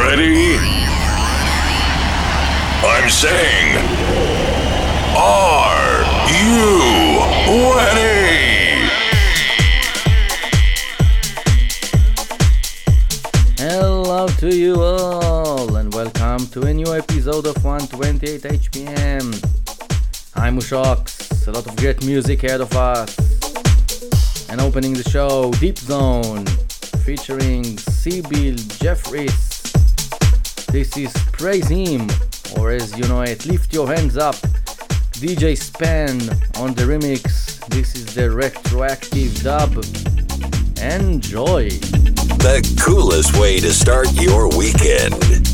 ready? I'm saying, are you ready? Hello to you all, and welcome to a new episode of 128 HPM. I'm Mushox, a lot of great music ahead of us. And opening the show, Deep Zone, featuring Ceybil Jefferies. This is Praise Him, or as you know it, Lift Your Hands Up. DJ Spen on the remix. This is the retroactive dub. Enjoy! The coolest way to start your weekend.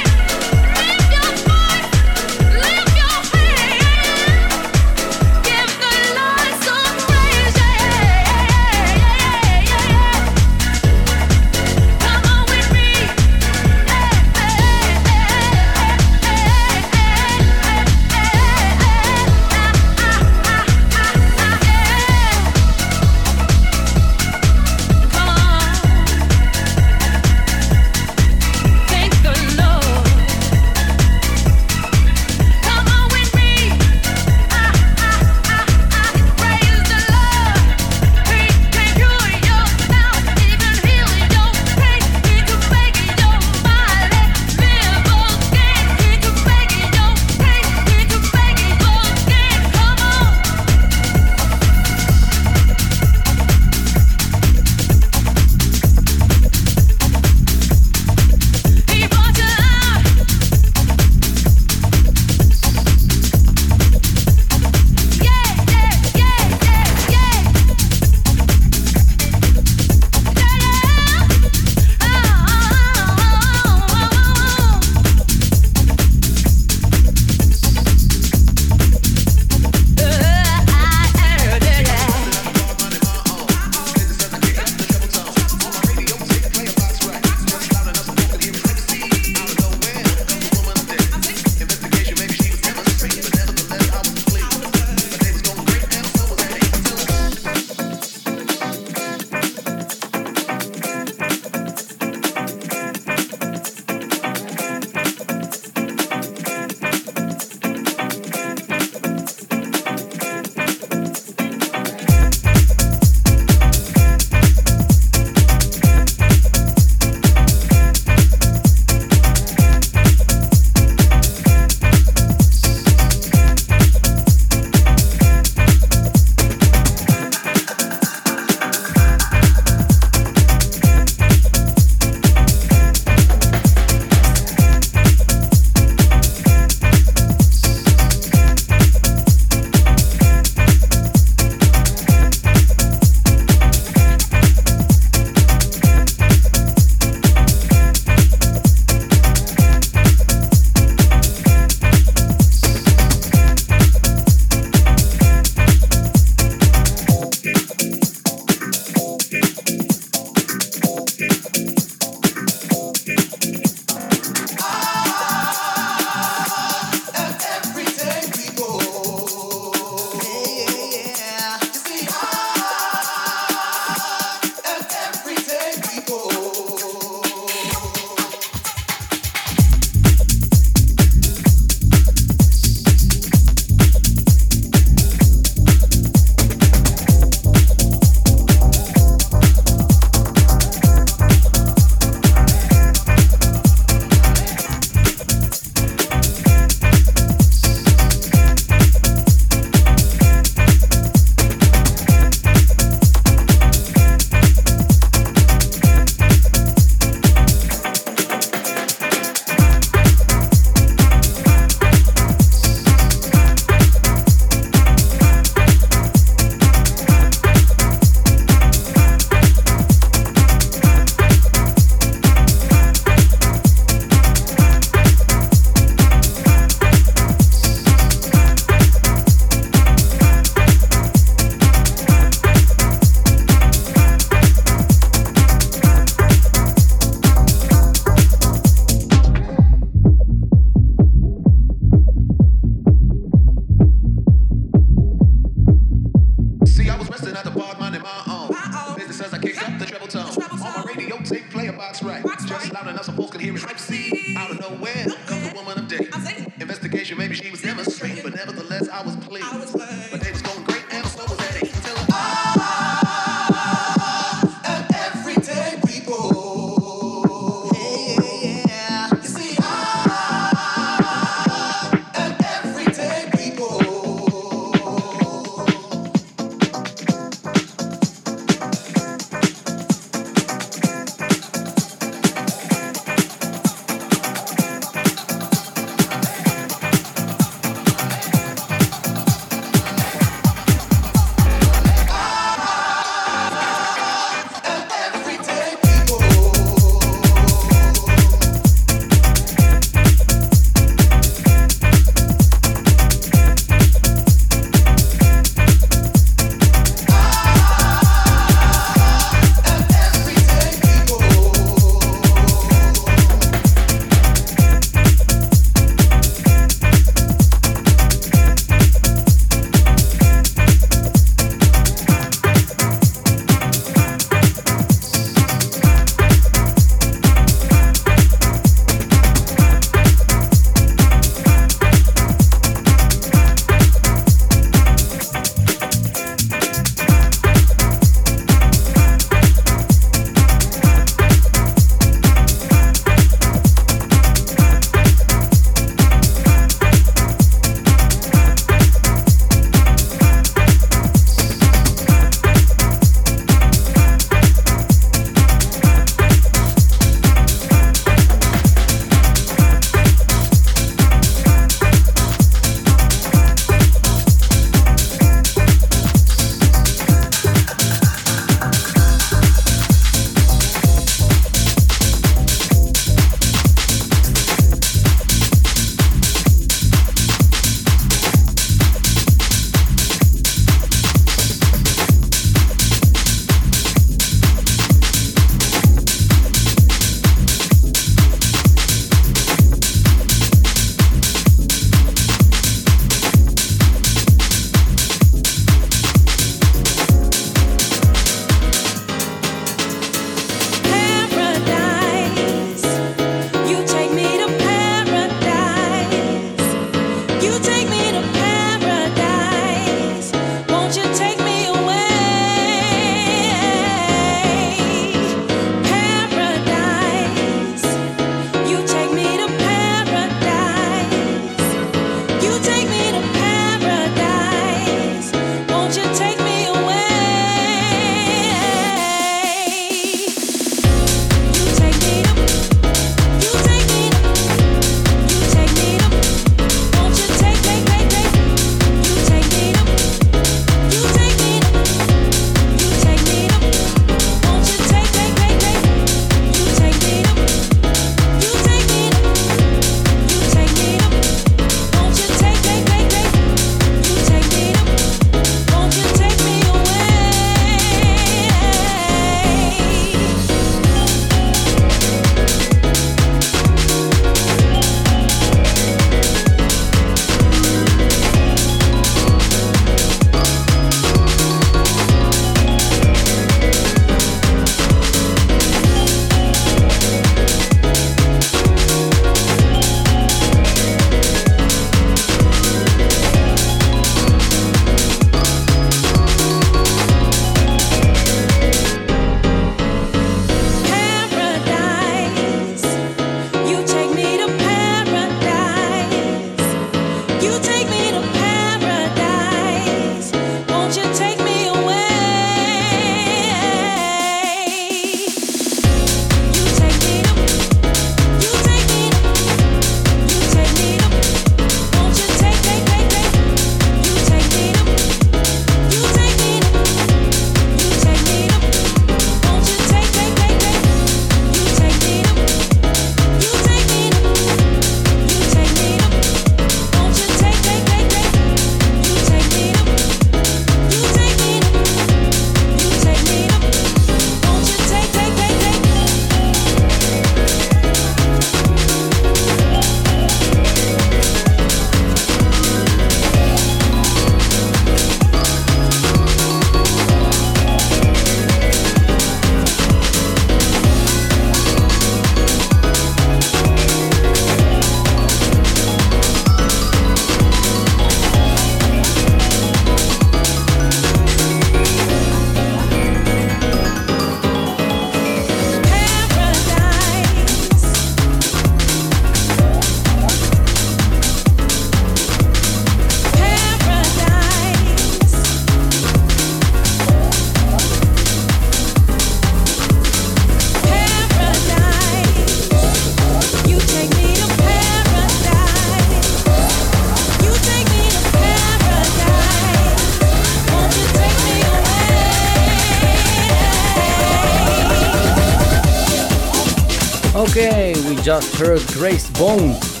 Heard Grace Bones,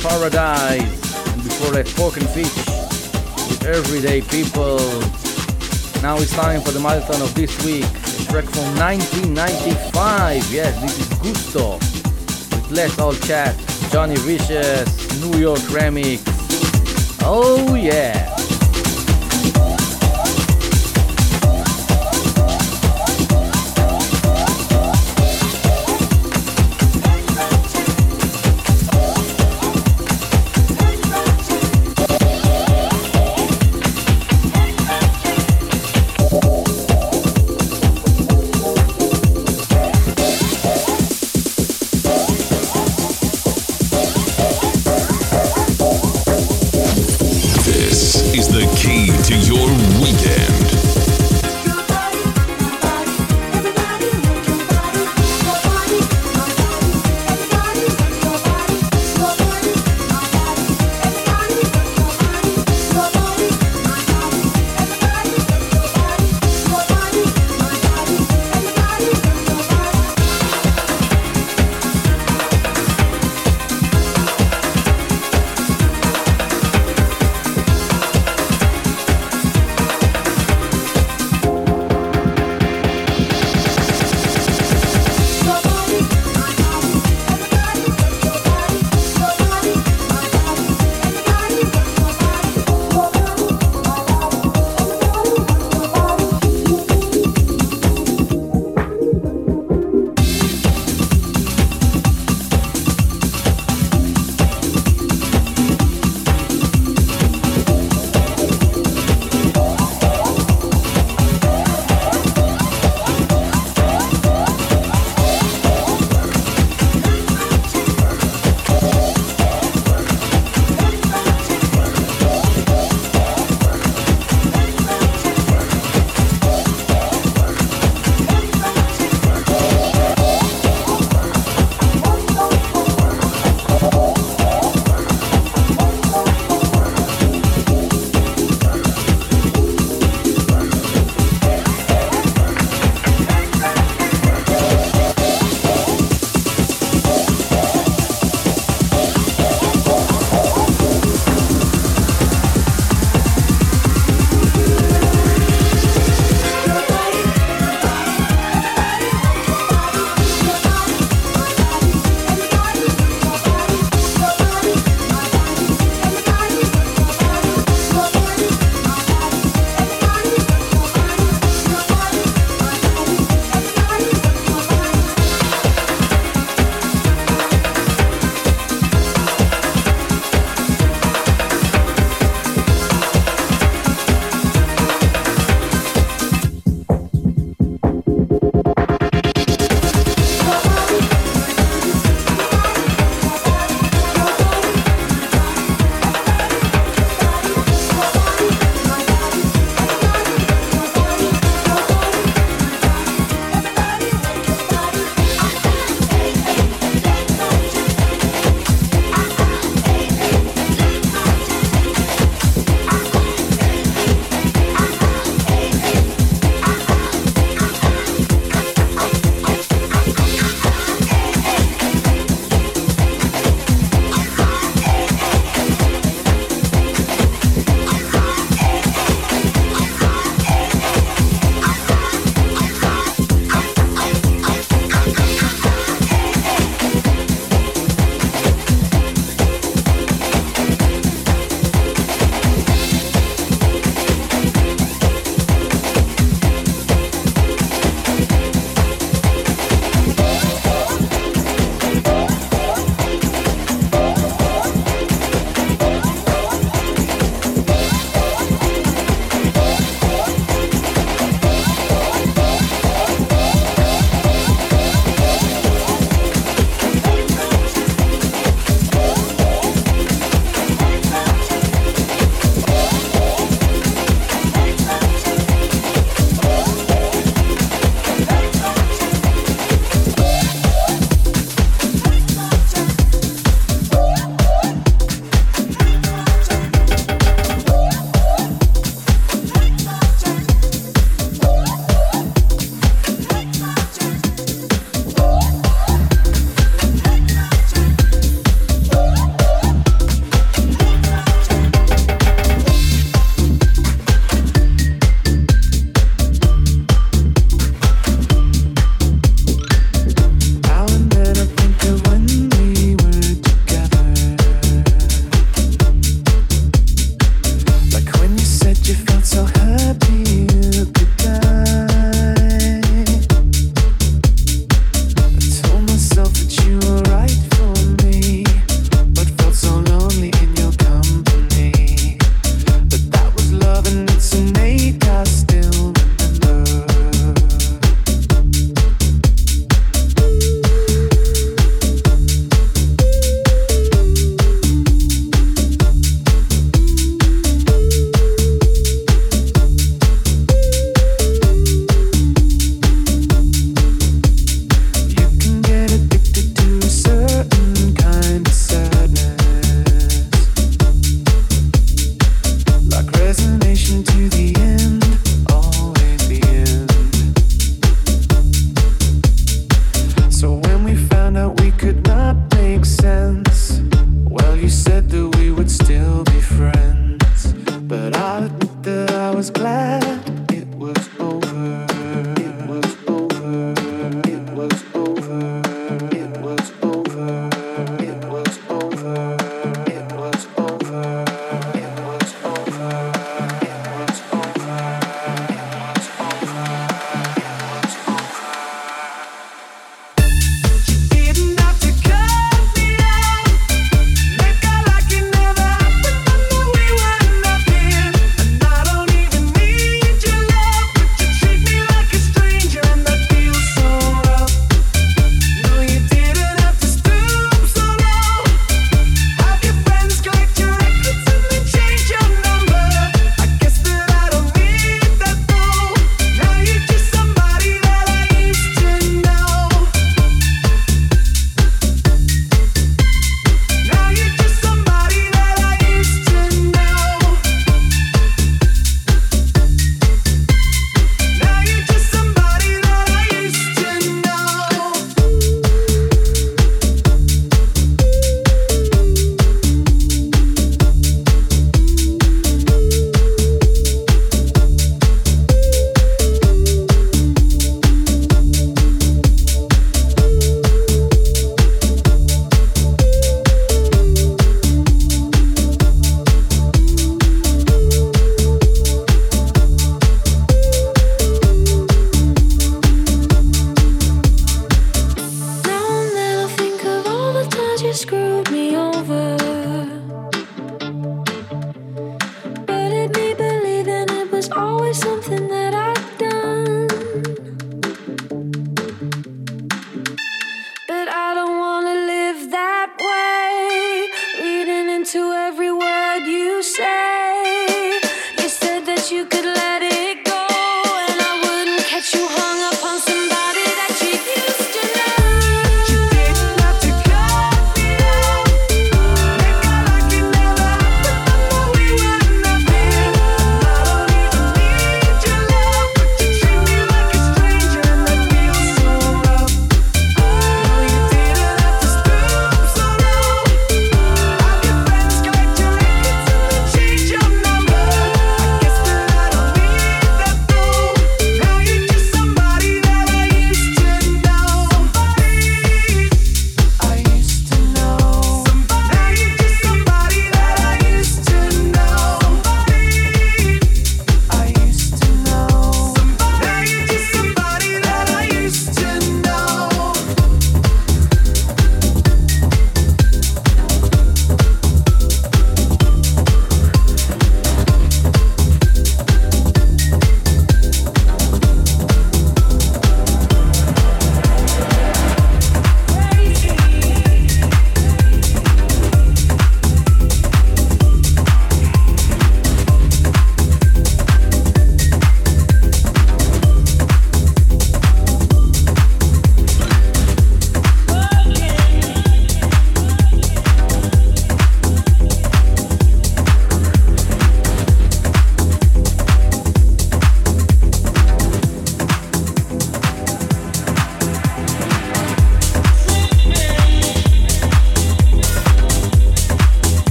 Paradise, and before that Prok and Fitch with Everyday People. Now it's time for the marathon of this week, a track from 1995. Yes, this is Gusto with Let's All Chant, Johnny Vicious, New York Remix. Oh yeah!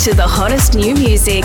To the hottest new music.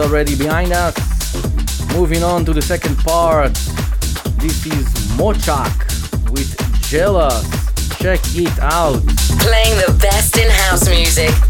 Already behind us. Moving on to the second part. This is Mochakk with Jealous. Check it out. Playing the best in house music.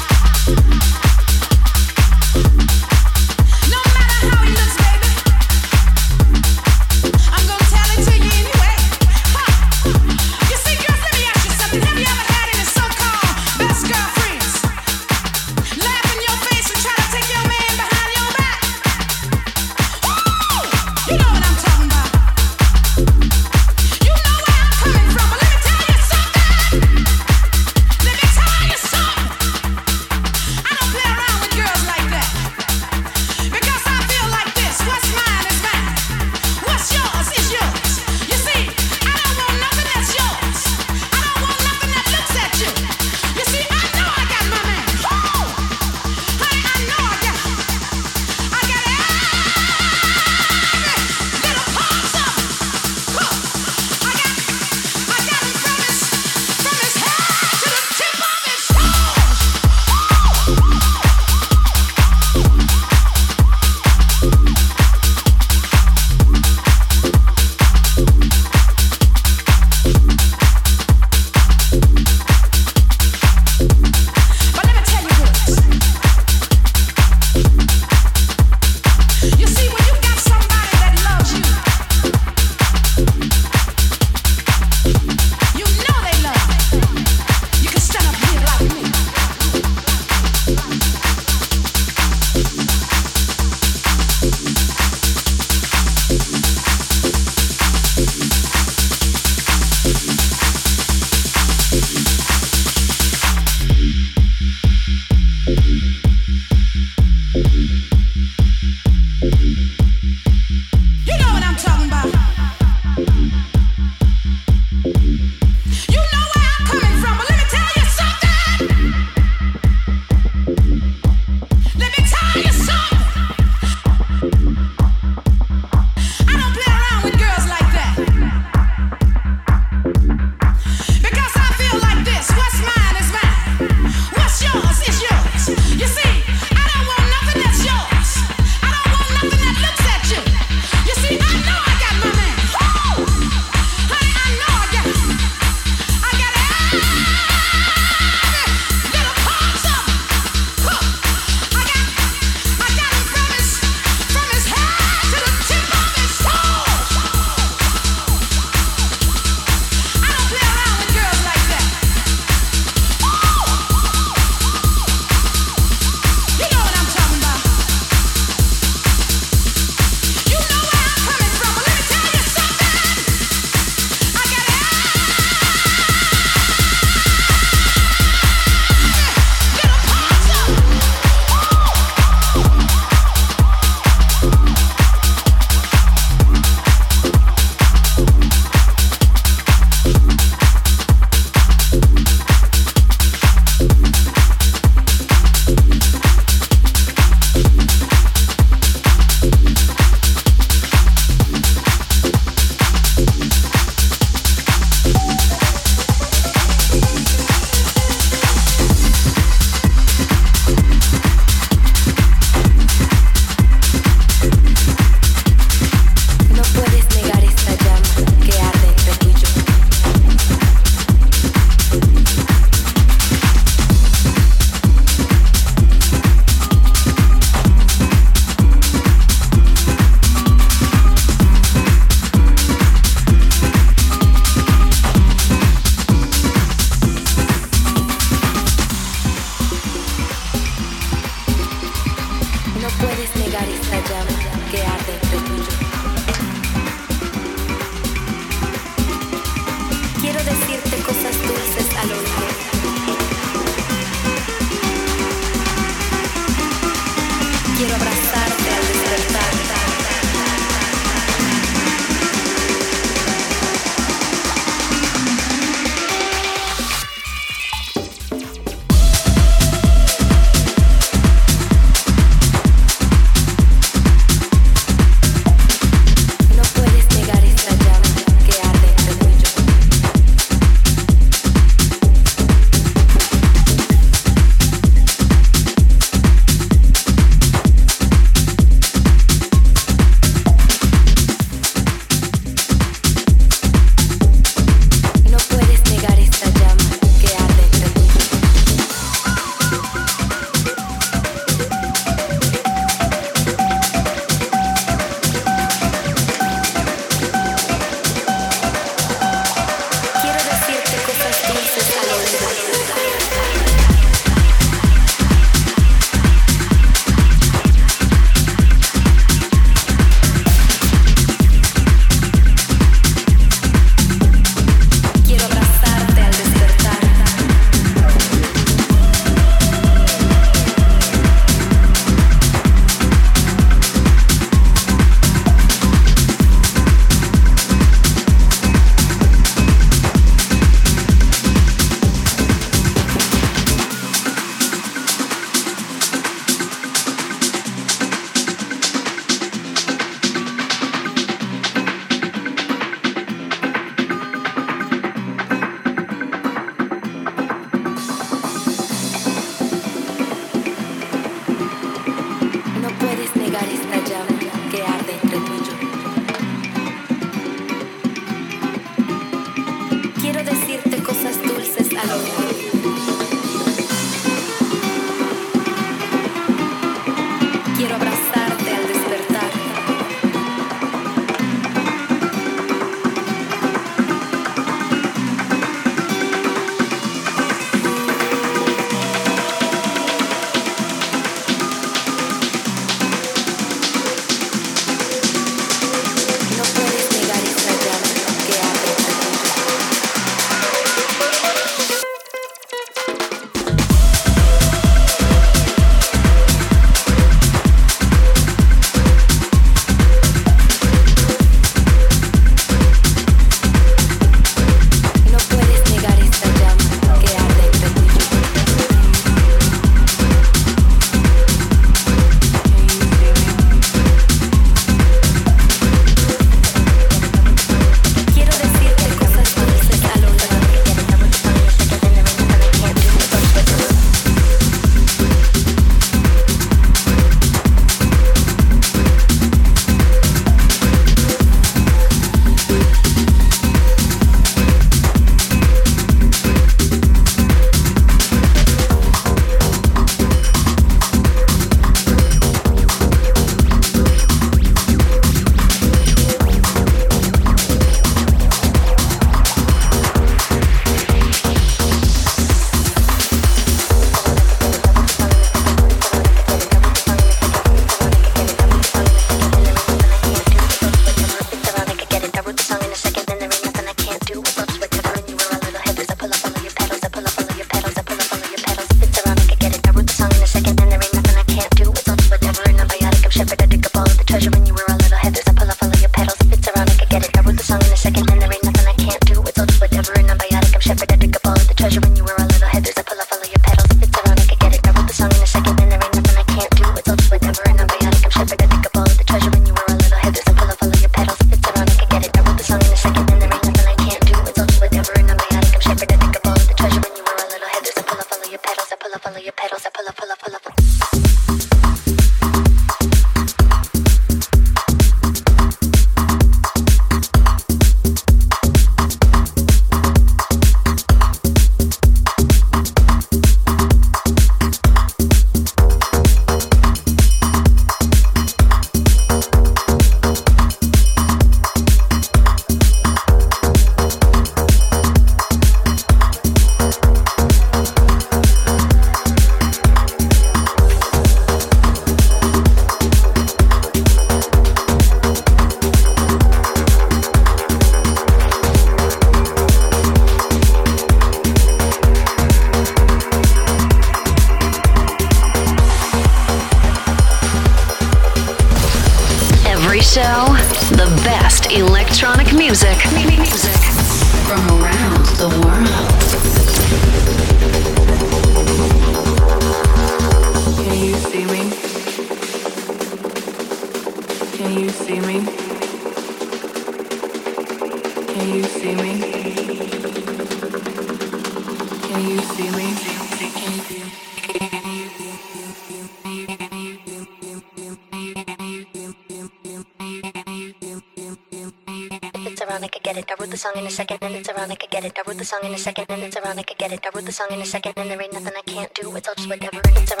song in a second and it's around, I could get it. I wrote the song in a second and there ain't nothing I can't do. It's all just whatever and it's around.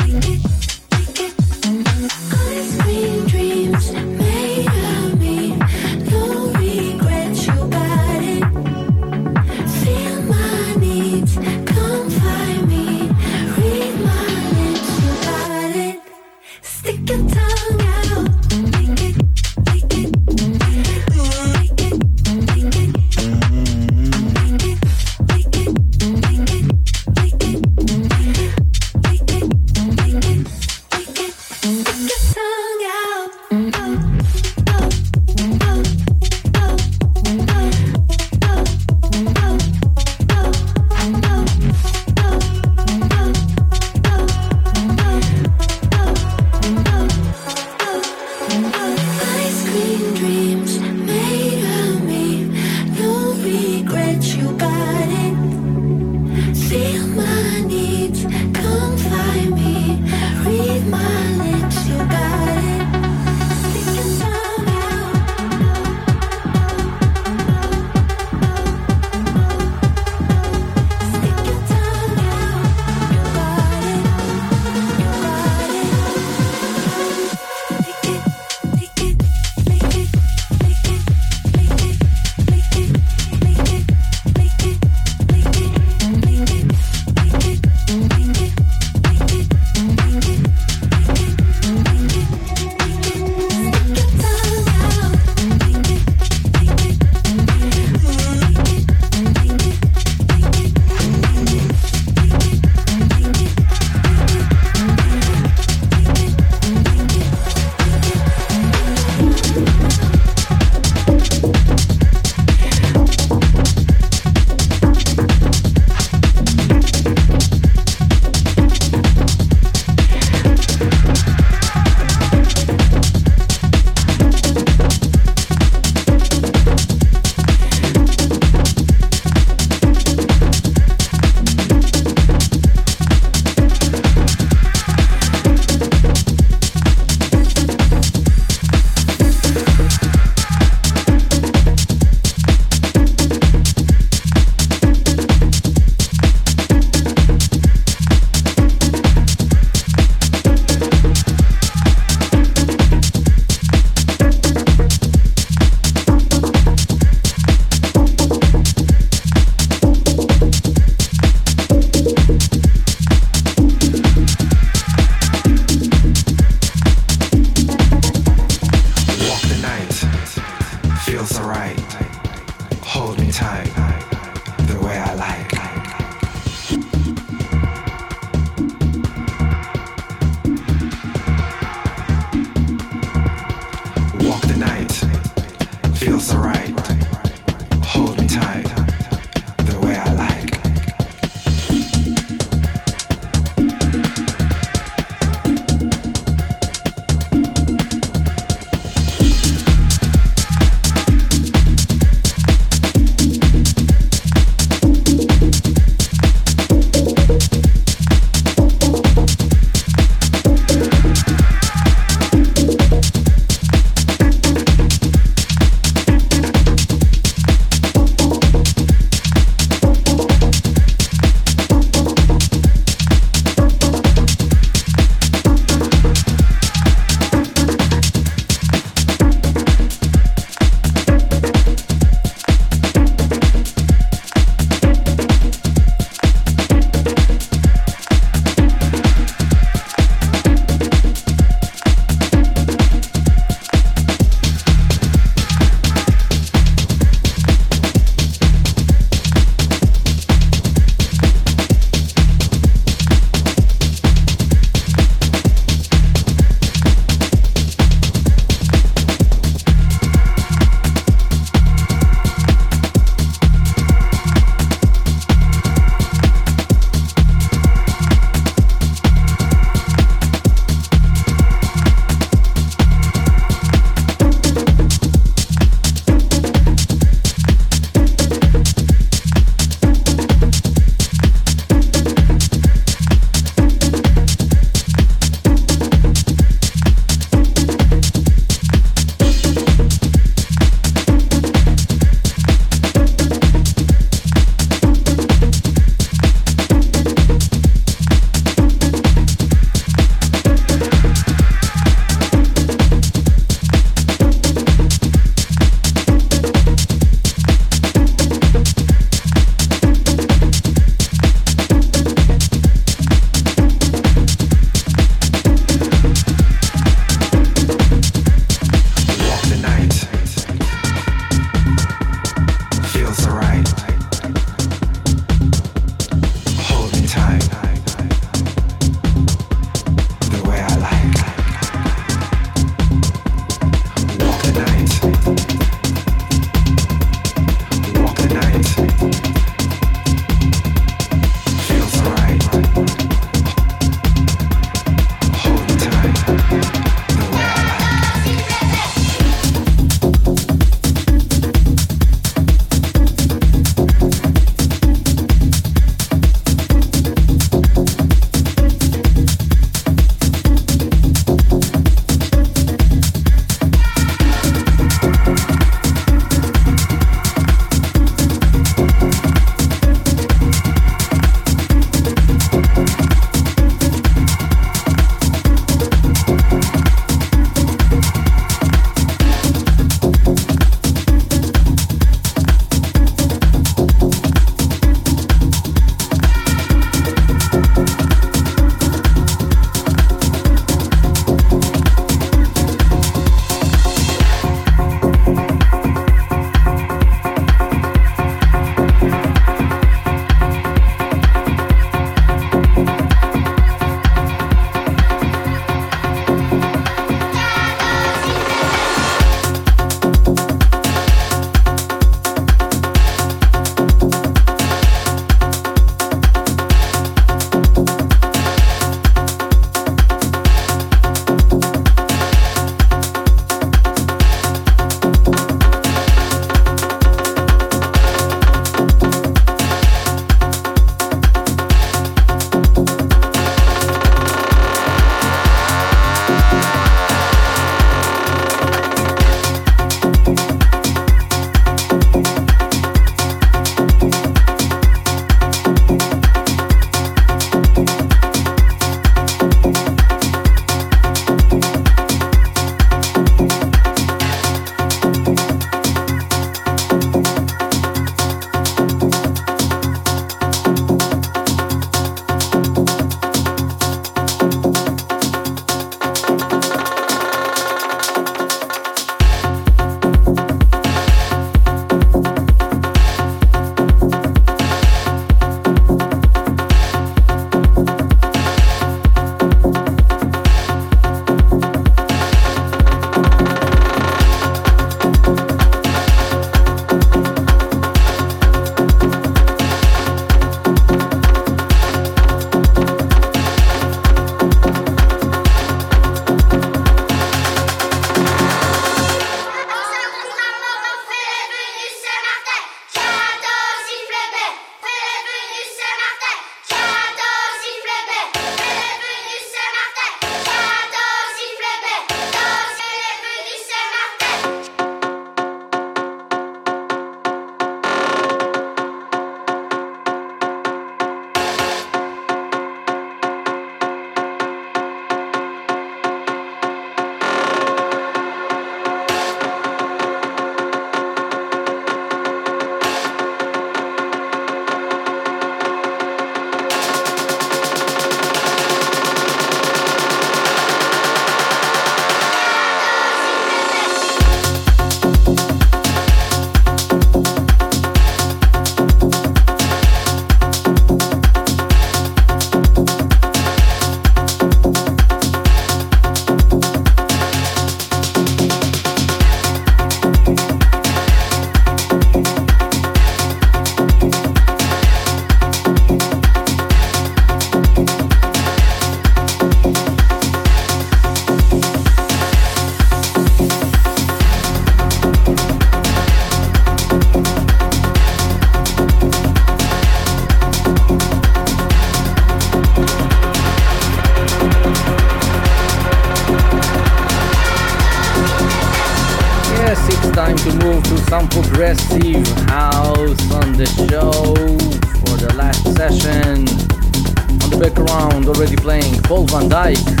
Van Dyk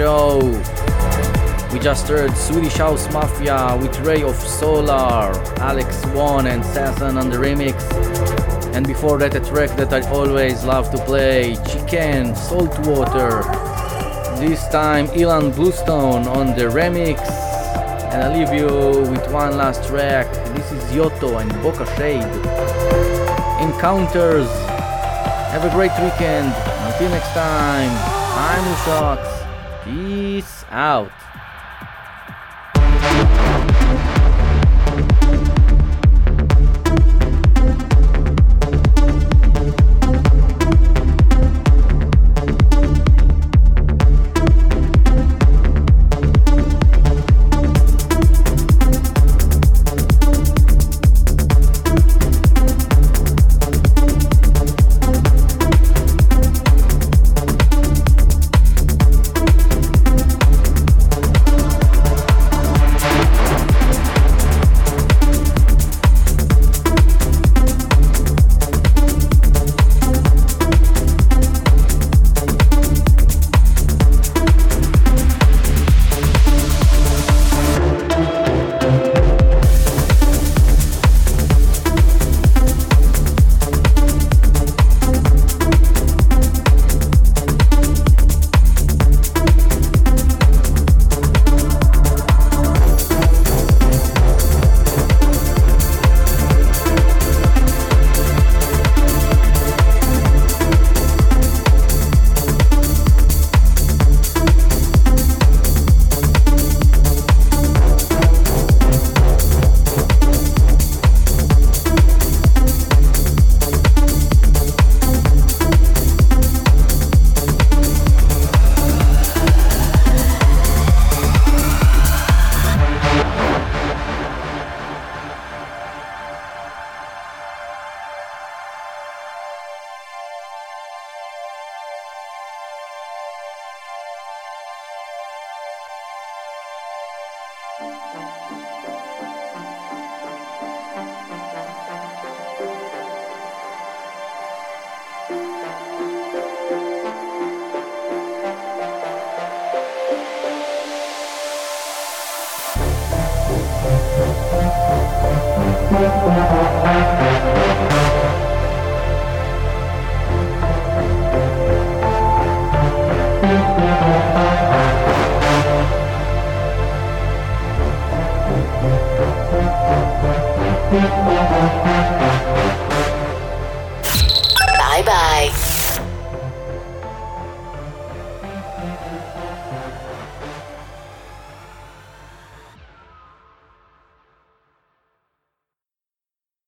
show. We just heard Swedish House Mafia with Ray of Solar, Alex Wann and Sasson on the remix. And before that, a track that I always love to play Chicane, Saltwater. This time, Ilan Bluestone on the remix. And I leave you with one last track. This is Yotto and Booka Shade. Encounters. Have a great weekend. Until next time, I'm Ushox. Peace out.